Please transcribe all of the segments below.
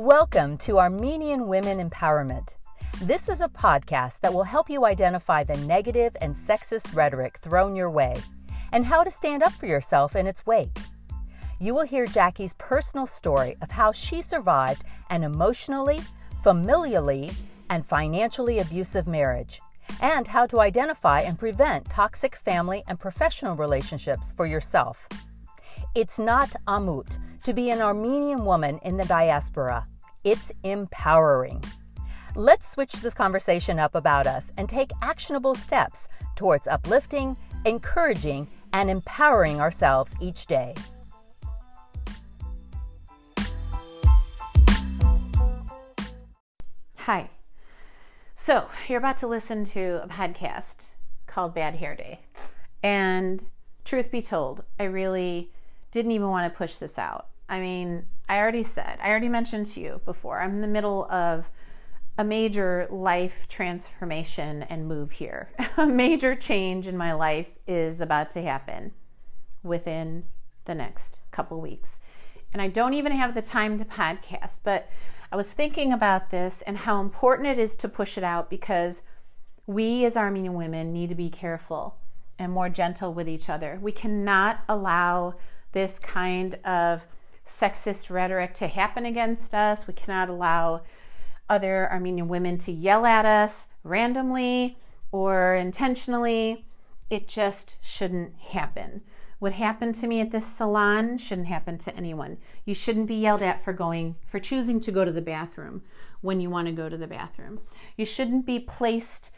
Welcome to Armenian Women Empowerment. This is a podcast that will help you identify the negative and sexist rhetoric thrown your way and how to stand up for yourself in its wake. You will hear Jackie's personal story of how she survived an emotionally, familially, and financially abusive marriage, and how to identify and prevent toxic family and professional relationships for yourself. It's not amut to be an Armenian woman in the diaspora. It's empowering. Let's switch this conversation up about us and take actionable steps towards uplifting, encouraging, and empowering ourselves each day. Hi. So, you're about to listen to a podcast called Bad Hair Day. And truth be told, I really didn't even want to push this out. I mean, I already said, I already mentioned to you before, I'm in the middle of a major life transformation and move here. a major change in my life is about to happen within the next couple weeks. And I don't even have the time to podcast, but I was thinking about this and how important it is to push it out because we as Armenian women need to be careful and more gentle with each other. We cannot allow this kind of sexist rhetoric to happen against us. We cannot allow other Armenian women to yell at us randomly or intentionally. It just shouldn't happen. What happened to me at this salon shouldn't happen to anyone. You shouldn't be yelled at for going for choosing to go to the bathroom when you want to go to the bathroom. You shouldn't be placed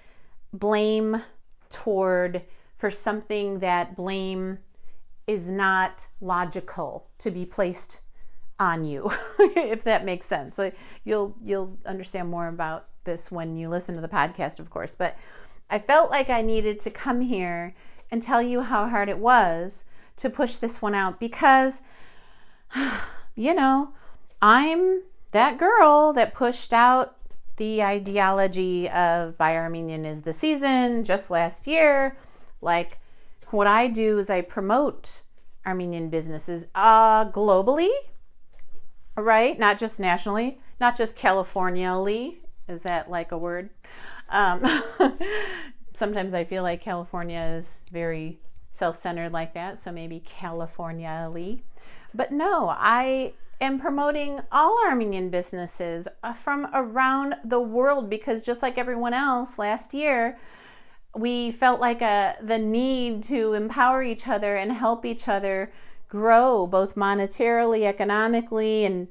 blame toward for something that blame is not logical to be placed on you if that makes sense. So you'll you'll understand more about this when you listen to the podcast of course but i felt like i needed to come here and tell you how hard it was to push this one out because you know i'm that girl that pushed out the ideology of buy armenian is the season just last year. Like what I do is I promote Armenian businesses uh, globally, right? Not just nationally, not just Californially. Is that like a word? Um, sometimes I feel like California is very self centered like that, so maybe Californially. But no, I am promoting all Armenian businesses uh, from around the world because just like everyone else last year, we felt like a the need to empower each other and help each other grow both monetarily, economically, and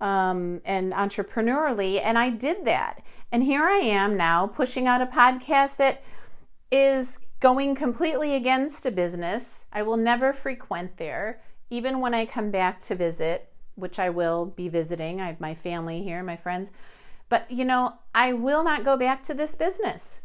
um, and entrepreneurially. And I did that. And here I am now pushing out a podcast that is going completely against a business. I will never frequent there, even when I come back to visit, which I will be visiting. I have my family here, my friends. But you know, I will not go back to this business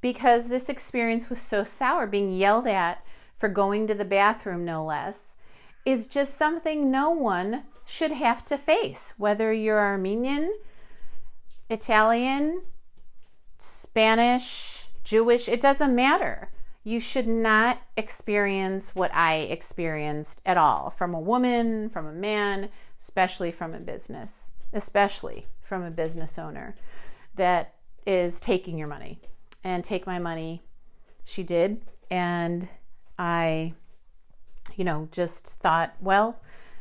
because this experience was so sour, being yelled at for going to the bathroom, no less, is just something no one should have to face, whether you're Armenian, Italian, Spanish, Jewish, it doesn't matter. You should not experience what I experienced at all from a woman, from a man, especially from a business, especially from a business owner that is taking your money and take my money. She did. And I, you know, just thought, well,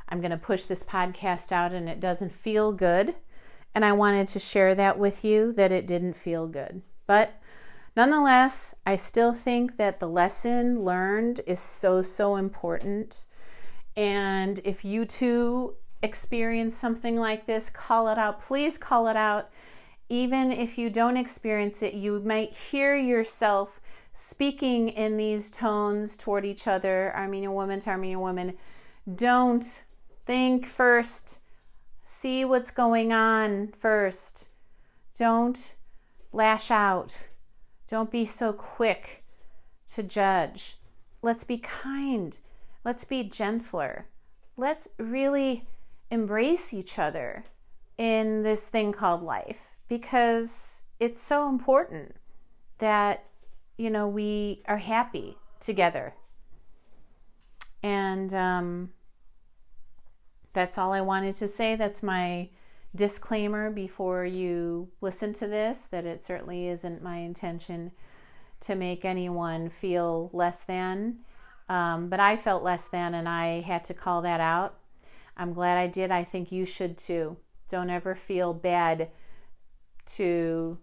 I'm going to push this podcast out and it doesn't feel good. And I wanted to share that with you that it didn't feel good. But nonetheless, I still think that the lesson learned is so, so important. And if you too experience something like this, call it out. Please call it out even if you don't experience it, you might hear yourself speaking in these tones toward each other, Armenian woman to Armenian woman. Don't think first, see what's going on first. Don't lash out. Don't be so quick to judge. Let's be kind. Let's be gentler. Let's really embrace each other in this thing called life because it's so important that, you know, we are happy together. And um, that's all I wanted to say. That's my disclaimer before you listen to this that it certainly isn't my intention to make anyone feel less than. Um, but I felt less than, and I had to call that out. I'm glad I did. I think you should too. Don't ever feel bad to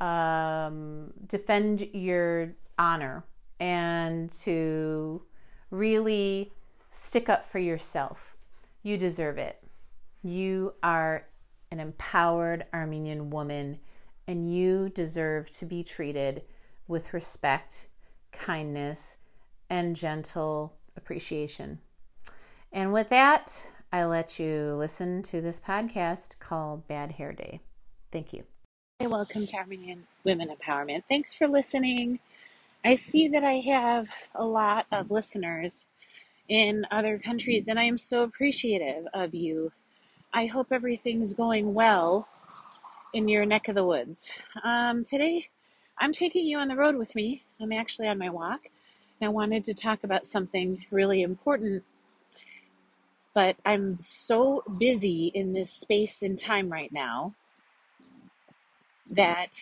um, defend your honor and to really stick up for yourself. You deserve it. You are an empowered Armenian woman, and you deserve to be treated with respect, kindness, and gentle appreciation. And with that, I let you listen to this podcast called Bad Hair Day. Thank you. Hey, welcome to Armenian Women Empowerment. Thanks for listening. I see that I have a lot of listeners in other countries, and I am so appreciative of you. I hope everything's going well in your neck of the woods. Um, today, I'm taking you on the road with me. I'm actually on my walk, and I wanted to talk about something really important. But I'm so busy in this space and time right now that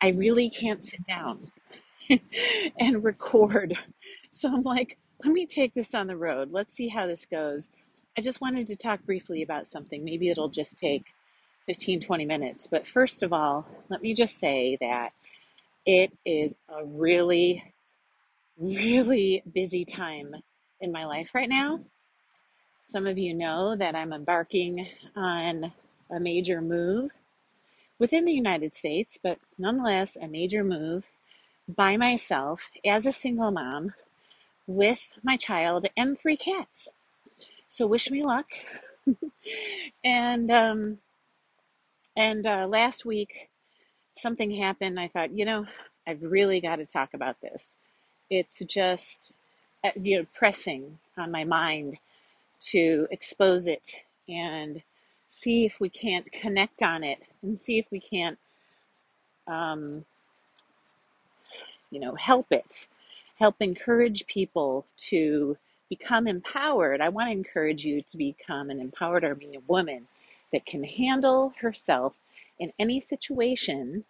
I really can't sit down and record. So I'm like, let me take this on the road. Let's see how this goes. I just wanted to talk briefly about something. Maybe it'll just take 15, 20 minutes. But first of all, let me just say that it is a really, really busy time in my life right now. Some of you know that I'm embarking on a major move within the United States, but nonetheless, a major move by myself as a single mom with my child and three cats. So wish me luck. and um, and uh, last week something happened. I thought, you know, I've really got to talk about this. It's just uh, you know pressing on my mind to expose it and see if we can't connect on it and see if we can't um, you know help it help encourage people to become empowered. I want to encourage you to become an empowered armenian woman that can handle herself in any situation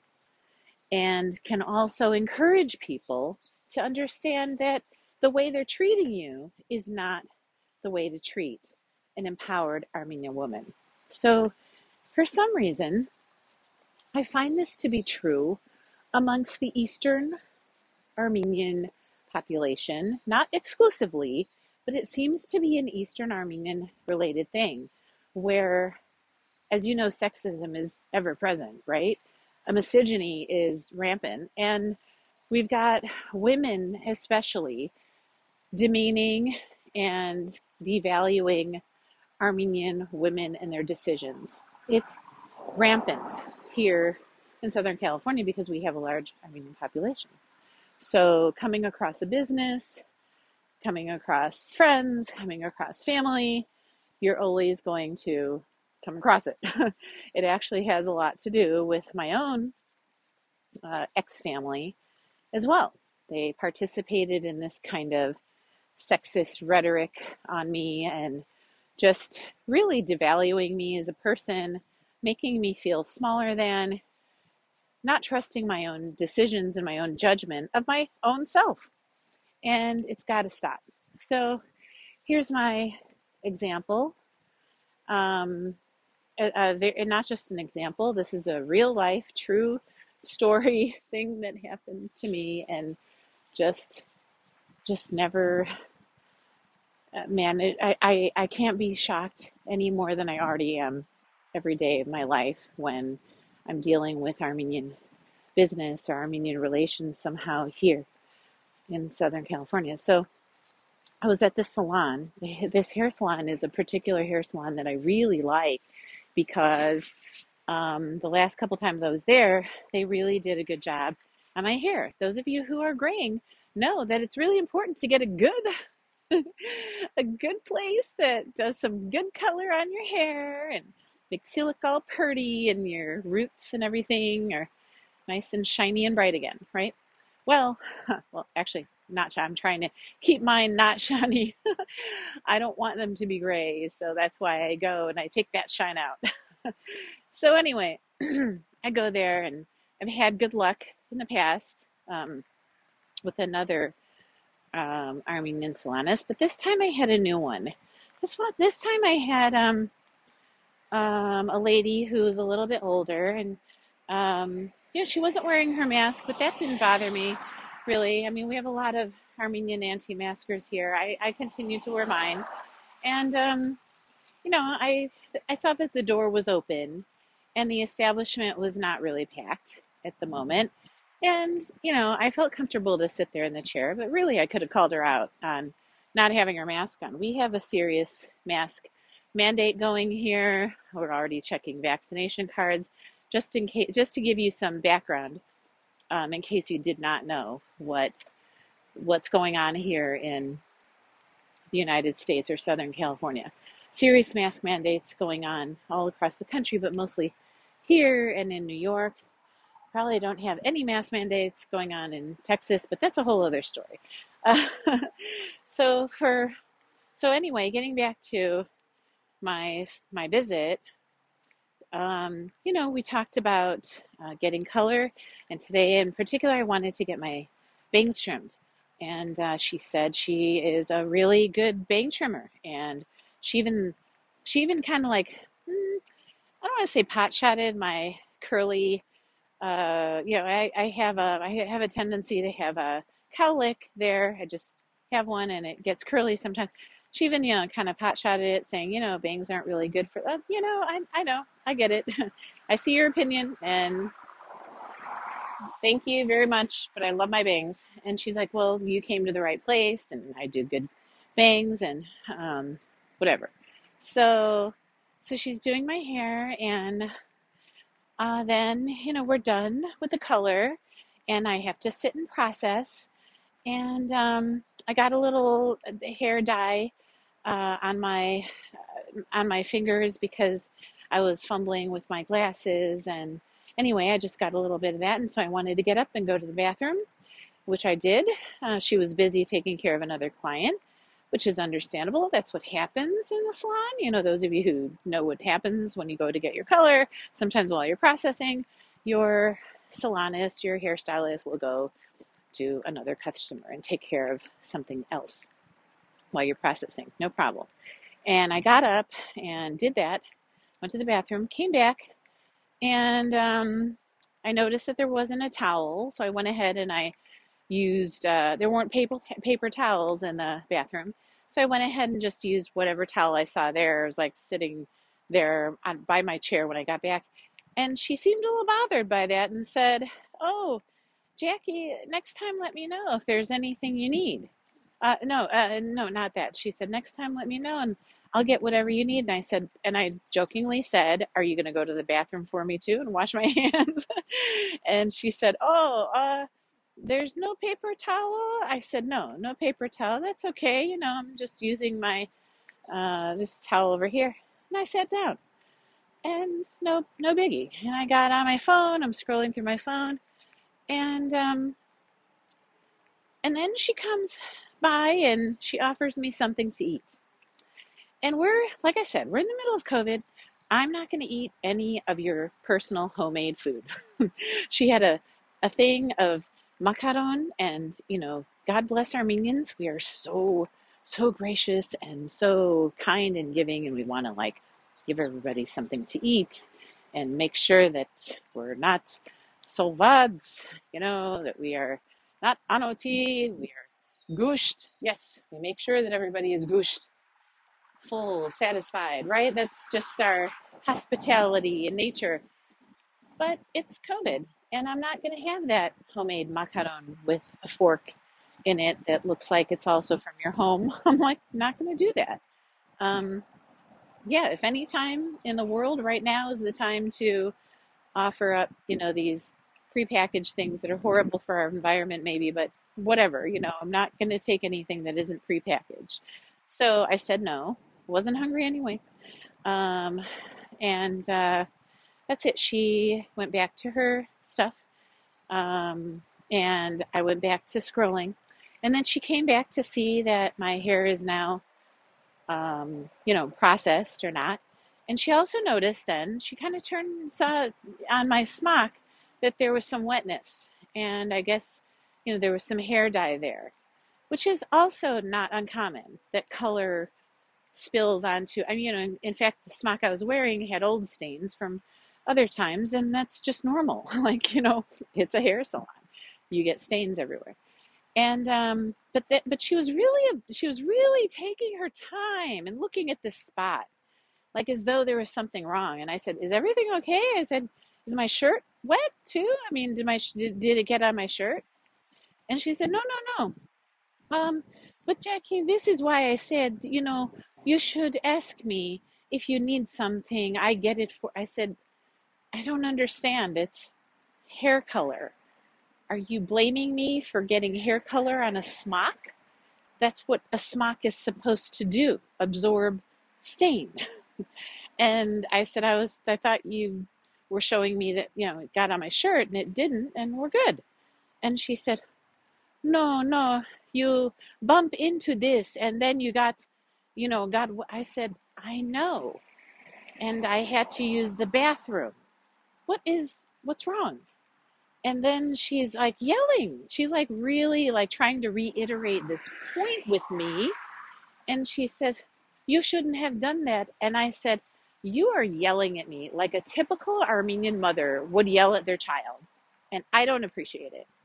and can also encourage people to understand that the way they're treating you is not the way to treat an empowered armenian woman so, for some reason, I find this to be true amongst the Eastern Armenian population, not exclusively, but it seems to be an Eastern Armenian related thing where, as you know, sexism is ever present, right? A misogyny is rampant. And we've got women, especially, demeaning and devaluing Armenian women and their decisions. It's rampant here in Southern California because we have a large Armenian population. So, coming across a business, coming across friends, coming across family, you're always going to come across it. it actually has a lot to do with my own uh, ex family as well. They participated in this kind of sexist rhetoric on me and just really devaluing me as a person, making me feel smaller than, not trusting my own decisions and my own judgment of my own self. And it's got to stop. So here's my example. Um, and not just an example, this is a real life, true story thing that happened to me and just just never uh, man, it, I, I, I can't be shocked any more than I already am every day of my life when I'm dealing with Armenian business or Armenian relations somehow here in Southern California. So I was at this salon. This hair salon is a particular hair salon that I really like because um, the last couple times I was there, they really did a good job on my hair. Those of you who are graying know that it's really important to get a good a good place that does some good color on your hair and makes you look all pretty and your roots and everything are nice and shiny and bright again, right? Well, well, actually, not. Shiny. I'm trying to keep mine not shiny. I don't want them to be gray, so that's why I go and I take that shine out. so anyway, I go there and I've had good luck in the past um, with another um, Armenian salonist, but this time I had a new one. This one, this time I had um, um, a lady who's a little bit older, and um, you know she wasn't wearing her mask, but that didn't bother me really. I mean, we have a lot of Armenian anti-maskers here. I, I continue to wear mine, and um, you know, I I saw that the door was open, and the establishment was not really packed at the moment. And you know, I felt comfortable to sit there in the chair, but really, I could have called her out on not having her mask on. We have a serious mask mandate going here. We're already checking vaccination cards, just in case, just to give you some background, um, in case you did not know what what's going on here in the United States or Southern California. Serious mask mandates going on all across the country, but mostly here and in New York. Probably don't have any mask mandates going on in Texas, but that's a whole other story. Uh, so for so anyway, getting back to my my visit, um, you know, we talked about uh, getting color, and today in particular, I wanted to get my bangs trimmed. And uh, she said she is a really good bang trimmer, and she even she even kind of like mm, I don't want to say pot shotted my curly. Uh, you know, I, I have a I have a tendency to have a cowlick there. I just have one, and it gets curly sometimes. She even you know kind of pot shotted it, saying you know bangs aren't really good for. Uh, you know, I I know I get it. I see your opinion, and thank you very much, but I love my bangs. And she's like, well, you came to the right place, and I do good bangs and um, whatever. So, so she's doing my hair, and uh, then you know we're done with the color, and I have to sit and process. And um, I got a little hair dye uh, on my uh, on my fingers because I was fumbling with my glasses and anyway, I just got a little bit of that, and so I wanted to get up and go to the bathroom, which I did. Uh, she was busy taking care of another client, which is understandable. That's what happens in the salon. You know, those of you who know what happens when you go to get your color, sometimes while you're processing, your salonist, your hairstylist will go to another customer and take care of something else while you're processing. No problem. And I got up and did that, went to the bathroom, came back, and um, I noticed that there wasn't a towel, so I went ahead and I used. Uh, there weren't paper t- paper towels in the bathroom, so I went ahead and just used whatever towel I saw there. It was like sitting there on, by my chair when I got back, and she seemed a little bothered by that and said, "Oh, Jackie, next time let me know if there's anything you need." Uh, no, uh, no, not that. She said, "Next time let me know." And I'll get whatever you need. And I said, and I jokingly said, Are you going to go to the bathroom for me too and wash my hands? and she said, Oh, uh, there's no paper towel. I said, No, no paper towel. That's okay. You know, I'm just using my, uh, this towel over here. And I sat down and no, no biggie. And I got on my phone. I'm scrolling through my phone and, um, and then she comes by and she offers me something to eat. And we're, like I said, we're in the middle of COVID. I'm not going to eat any of your personal homemade food. she had a, a thing of macaron, and, you know, God bless Armenians. We are so, so gracious and so kind and giving, and we want to, like, give everybody something to eat and make sure that we're not solvads, you know, that we are not anoti, we are gushed. Yes, we make sure that everybody is gushed full, satisfied, right? That's just our hospitality in nature. But it's COVID, and I'm not going to have that homemade macaron with a fork in it that looks like it's also from your home. I'm like, not going to do that. Um, yeah, if any time in the world right now is the time to offer up, you know, these prepackaged things that are horrible for our environment, maybe, but whatever, you know, I'm not going to take anything that isn't prepackaged. So I said no wasn't hungry anyway. Um, and uh, that's it. She went back to her stuff. Um, and I went back to scrolling. And then she came back to see that my hair is now, um, you know, processed or not. And she also noticed then, she kind of turned, saw on my smock that there was some wetness. And I guess, you know, there was some hair dye there, which is also not uncommon that color spills onto. I mean, you know, in, in fact, the smock I was wearing had old stains from other times, and that's just normal. like, you know, it's a hair salon. You get stains everywhere. And um, but that, but she was really she was really taking her time and looking at this spot like as though there was something wrong. And I said, "Is everything okay?" I said, "Is my shirt wet too? I mean, did my did, did it get on my shirt?" And she said, "No, no, no. Um, but Jackie, this is why I said, you know, you should ask me if you need something. I get it for." I said, "I don't understand. It's hair color. Are you blaming me for getting hair color on a smock? That's what a smock is supposed to do: absorb stain." And I said, I was, I thought you were showing me that, you know, it got on my shirt and it didn't, and we're good. And she said, No, no, you bump into this and then you got, you know, got, I said, I know. And I had to use the bathroom. What is, what's wrong? And then she's like yelling. She's like really like trying to reiterate this point with me and she says, You shouldn't have done that. And I said, You are yelling at me like a typical Armenian mother would yell at their child. And I don't appreciate it.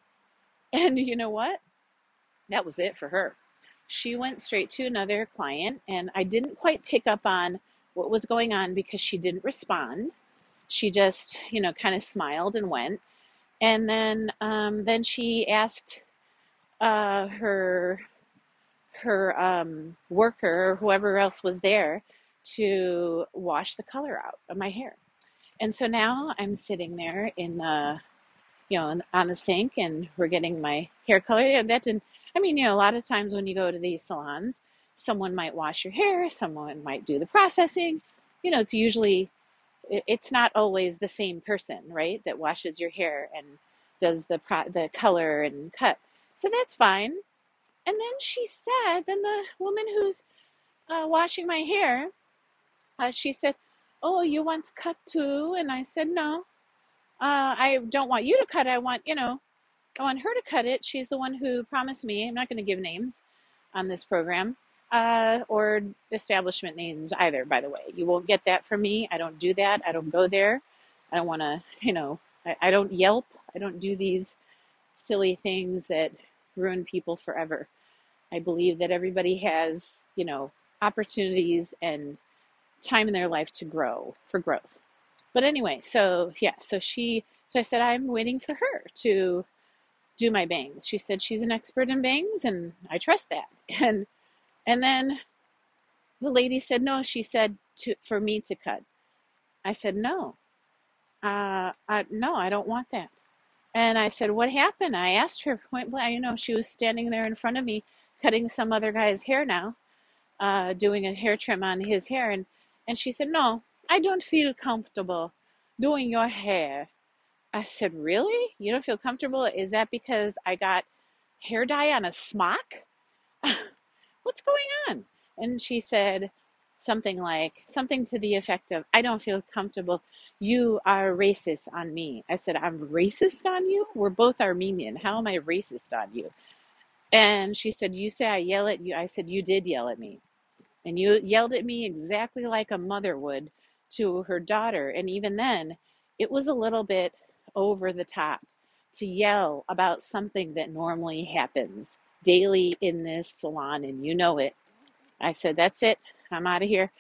And you know what? That was it for her. She went straight to another client, and I didn't quite pick up on what was going on because she didn't respond. She just, you know, kind of smiled and went. And then, um, then she asked uh, her her um, worker or whoever else was there to wash the color out of my hair. And so now I'm sitting there in the, you know, on the sink and we're getting my hair color. And that didn't, I mean, you know, a lot of times when you go to these salons, someone might wash your hair, someone might do the processing. You know, it's usually, it's not always the same person, right, that washes your hair and does the pro- the color and cut. So that's fine. And then she said, then the woman who's uh, washing my hair, uh, she said, Oh, you want to cut too? And I said, No, uh, I don't want you to cut. I want, you know, I want her to cut it. She's the one who promised me. I'm not going to give names on this program uh, or establishment names either, by the way. You won't get that from me. I don't do that. I don't go there. I don't want to, you know, I, I don't Yelp. I don't do these silly things that ruin people forever. I believe that everybody has, you know, opportunities and time in their life to grow for growth. But anyway, so yeah, so she, so I said, I'm waiting for her to do my bangs. She said she's an expert in bangs and I trust that. And, and then the lady said, no, she said to, for me to cut. I said, no, uh, I, no, I don't want that. And I said, What happened? I asked her point blank. You know, she was standing there in front of me cutting some other guy's hair now, uh, doing a hair trim on his hair. And, and she said, No, I don't feel comfortable doing your hair. I said, Really? You don't feel comfortable? Is that because I got hair dye on a smock? What's going on? And she said something like, something to the effect of, I don't feel comfortable you are racist on me. I said, I'm racist on you? We're both Armenian. How am I racist on you? And she said, You say I yell at you. I said, You did yell at me. And you yelled at me exactly like a mother would to her daughter. And even then, it was a little bit over the top to yell about something that normally happens daily in this salon, and you know it. I said, That's it. I'm out of here.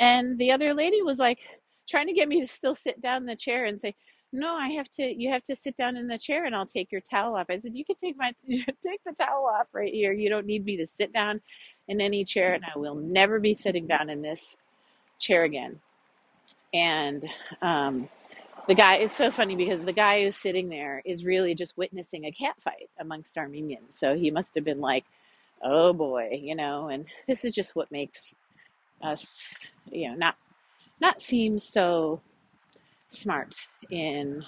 And the other lady was like, trying to get me to still sit down in the chair and say, "No, I have to. You have to sit down in the chair, and I'll take your towel off." I said, "You can take my take the towel off right here. You don't need me to sit down in any chair, and I will never be sitting down in this chair again." And um, the guy, it's so funny because the guy who's sitting there is really just witnessing a cat fight amongst Armenians. So he must have been like, "Oh boy," you know. And this is just what makes us, you know, not not seem so smart in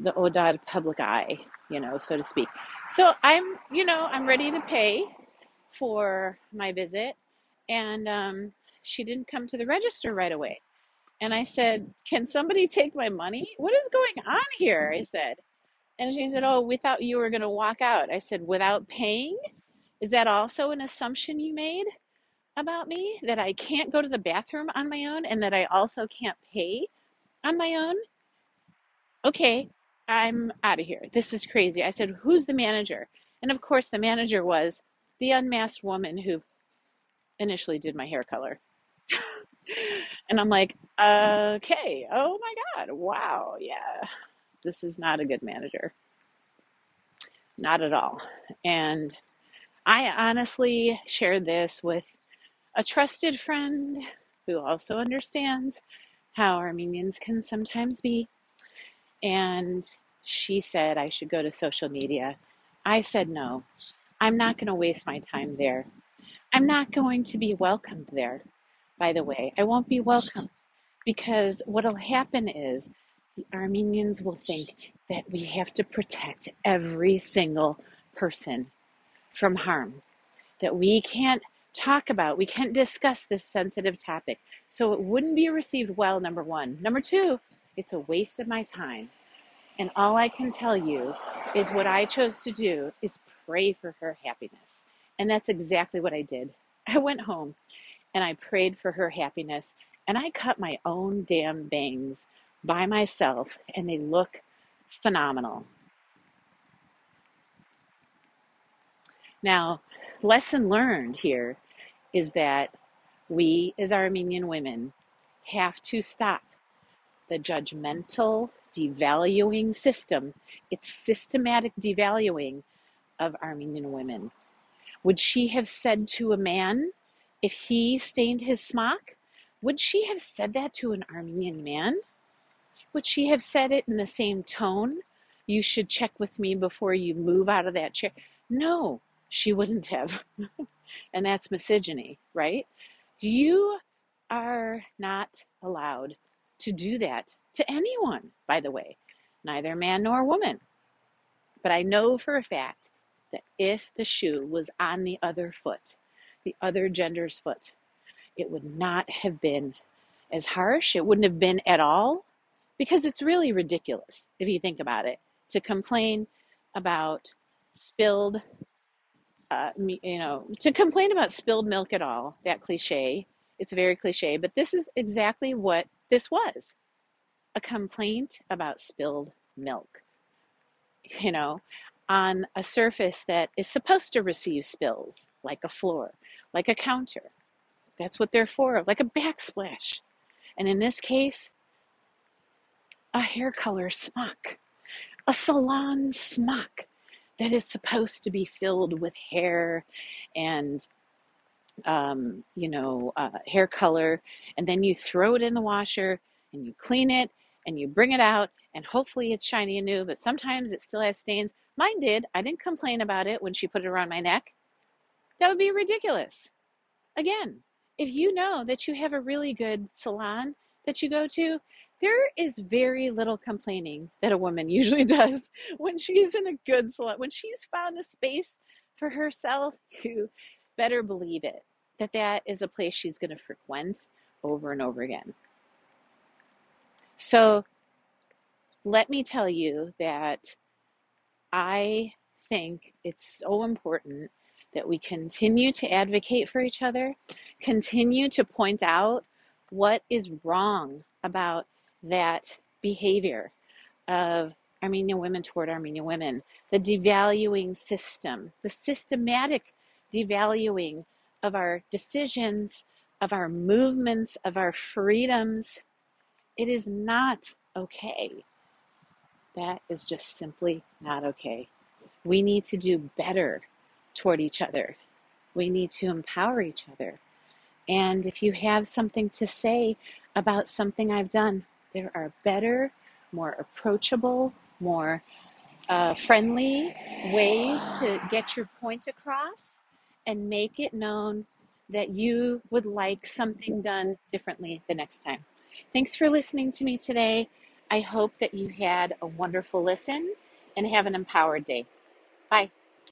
the odar public eye, you know, so to speak. So I'm, you know, I'm ready to pay for my visit, and um, she didn't come to the register right away. And I said, Can somebody take my money? What is going on here? I said. And she said, Oh, we thought you were going to walk out. I said, Without paying? Is that also an assumption you made about me? That I can't go to the bathroom on my own and that I also can't pay on my own? Okay, I'm out of here. This is crazy. I said, Who's the manager? And of course, the manager was the unmasked woman who initially did my hair color. and I'm like, okay, oh my God, wow, yeah, this is not a good manager. Not at all. And I honestly shared this with a trusted friend who also understands how Armenians can sometimes be. And she said I should go to social media. I said no. I'm not going to waste my time there. I'm not going to be welcomed there, by the way. I won't be welcome because what'll happen is the Armenians will think that we have to protect every single person from harm, that we can't talk about, we can't discuss this sensitive topic. So it wouldn't be received well, number one. Number two, it's a waste of my time. And all I can tell you is what I chose to do is pray for her happiness. And that's exactly what I did. I went home and I prayed for her happiness and I cut my own damn bangs by myself and they look phenomenal. Now, lesson learned here is that we as Armenian women have to stop the judgmental devaluing system. It's systematic devaluing of Armenian women. Would she have said to a man if he stained his smock? Would she have said that to an Armenian man? Would she have said it in the same tone? You should check with me before you move out of that chair. No, she wouldn't have. and that's misogyny, right? You are not allowed to do that to anyone, by the way, neither man nor woman. But I know for a fact that if the shoe was on the other foot, the other gender's foot, it would not have been as harsh. It wouldn't have been at all because it's really ridiculous if you think about it to complain about spilled uh, you know to complain about spilled milk at all that cliche. It's very cliche but this is exactly what this was a complaint about spilled milk you know on a surface that is supposed to receive spills like a floor like a counter. That's what they're for like a backsplash. And in this case a hair color smock, a salon smock that is supposed to be filled with hair and um, you know uh, hair color. And then you throw it in the washer and you clean it and you bring it out and hopefully it's shiny and new but sometimes it still has stains. Mine did. I didn't complain about it when she put it around my neck that would be ridiculous again if you know that you have a really good salon that you go to there is very little complaining that a woman usually does when she's in a good salon. When she's found a space for herself, you better believe it that that is a place she's going to frequent over and over again. So let me tell you that I think it's so important that we continue to advocate for each other, continue to point out what is wrong about that behavior of Armenian women toward Armenian women, the devaluing system, the systematic devaluing of our decisions, of our movements, of our freedoms. It is not okay. That is just simply not okay. We need to do better toward each other. We need to empower each other. And if you have something to say about something I've done, there are better, more approachable, more uh, friendly ways to get your point across and make it known that you would like something done differently the next time. Thanks for listening to me today. I hope that you had a wonderful listen and have an empowered day. Bye.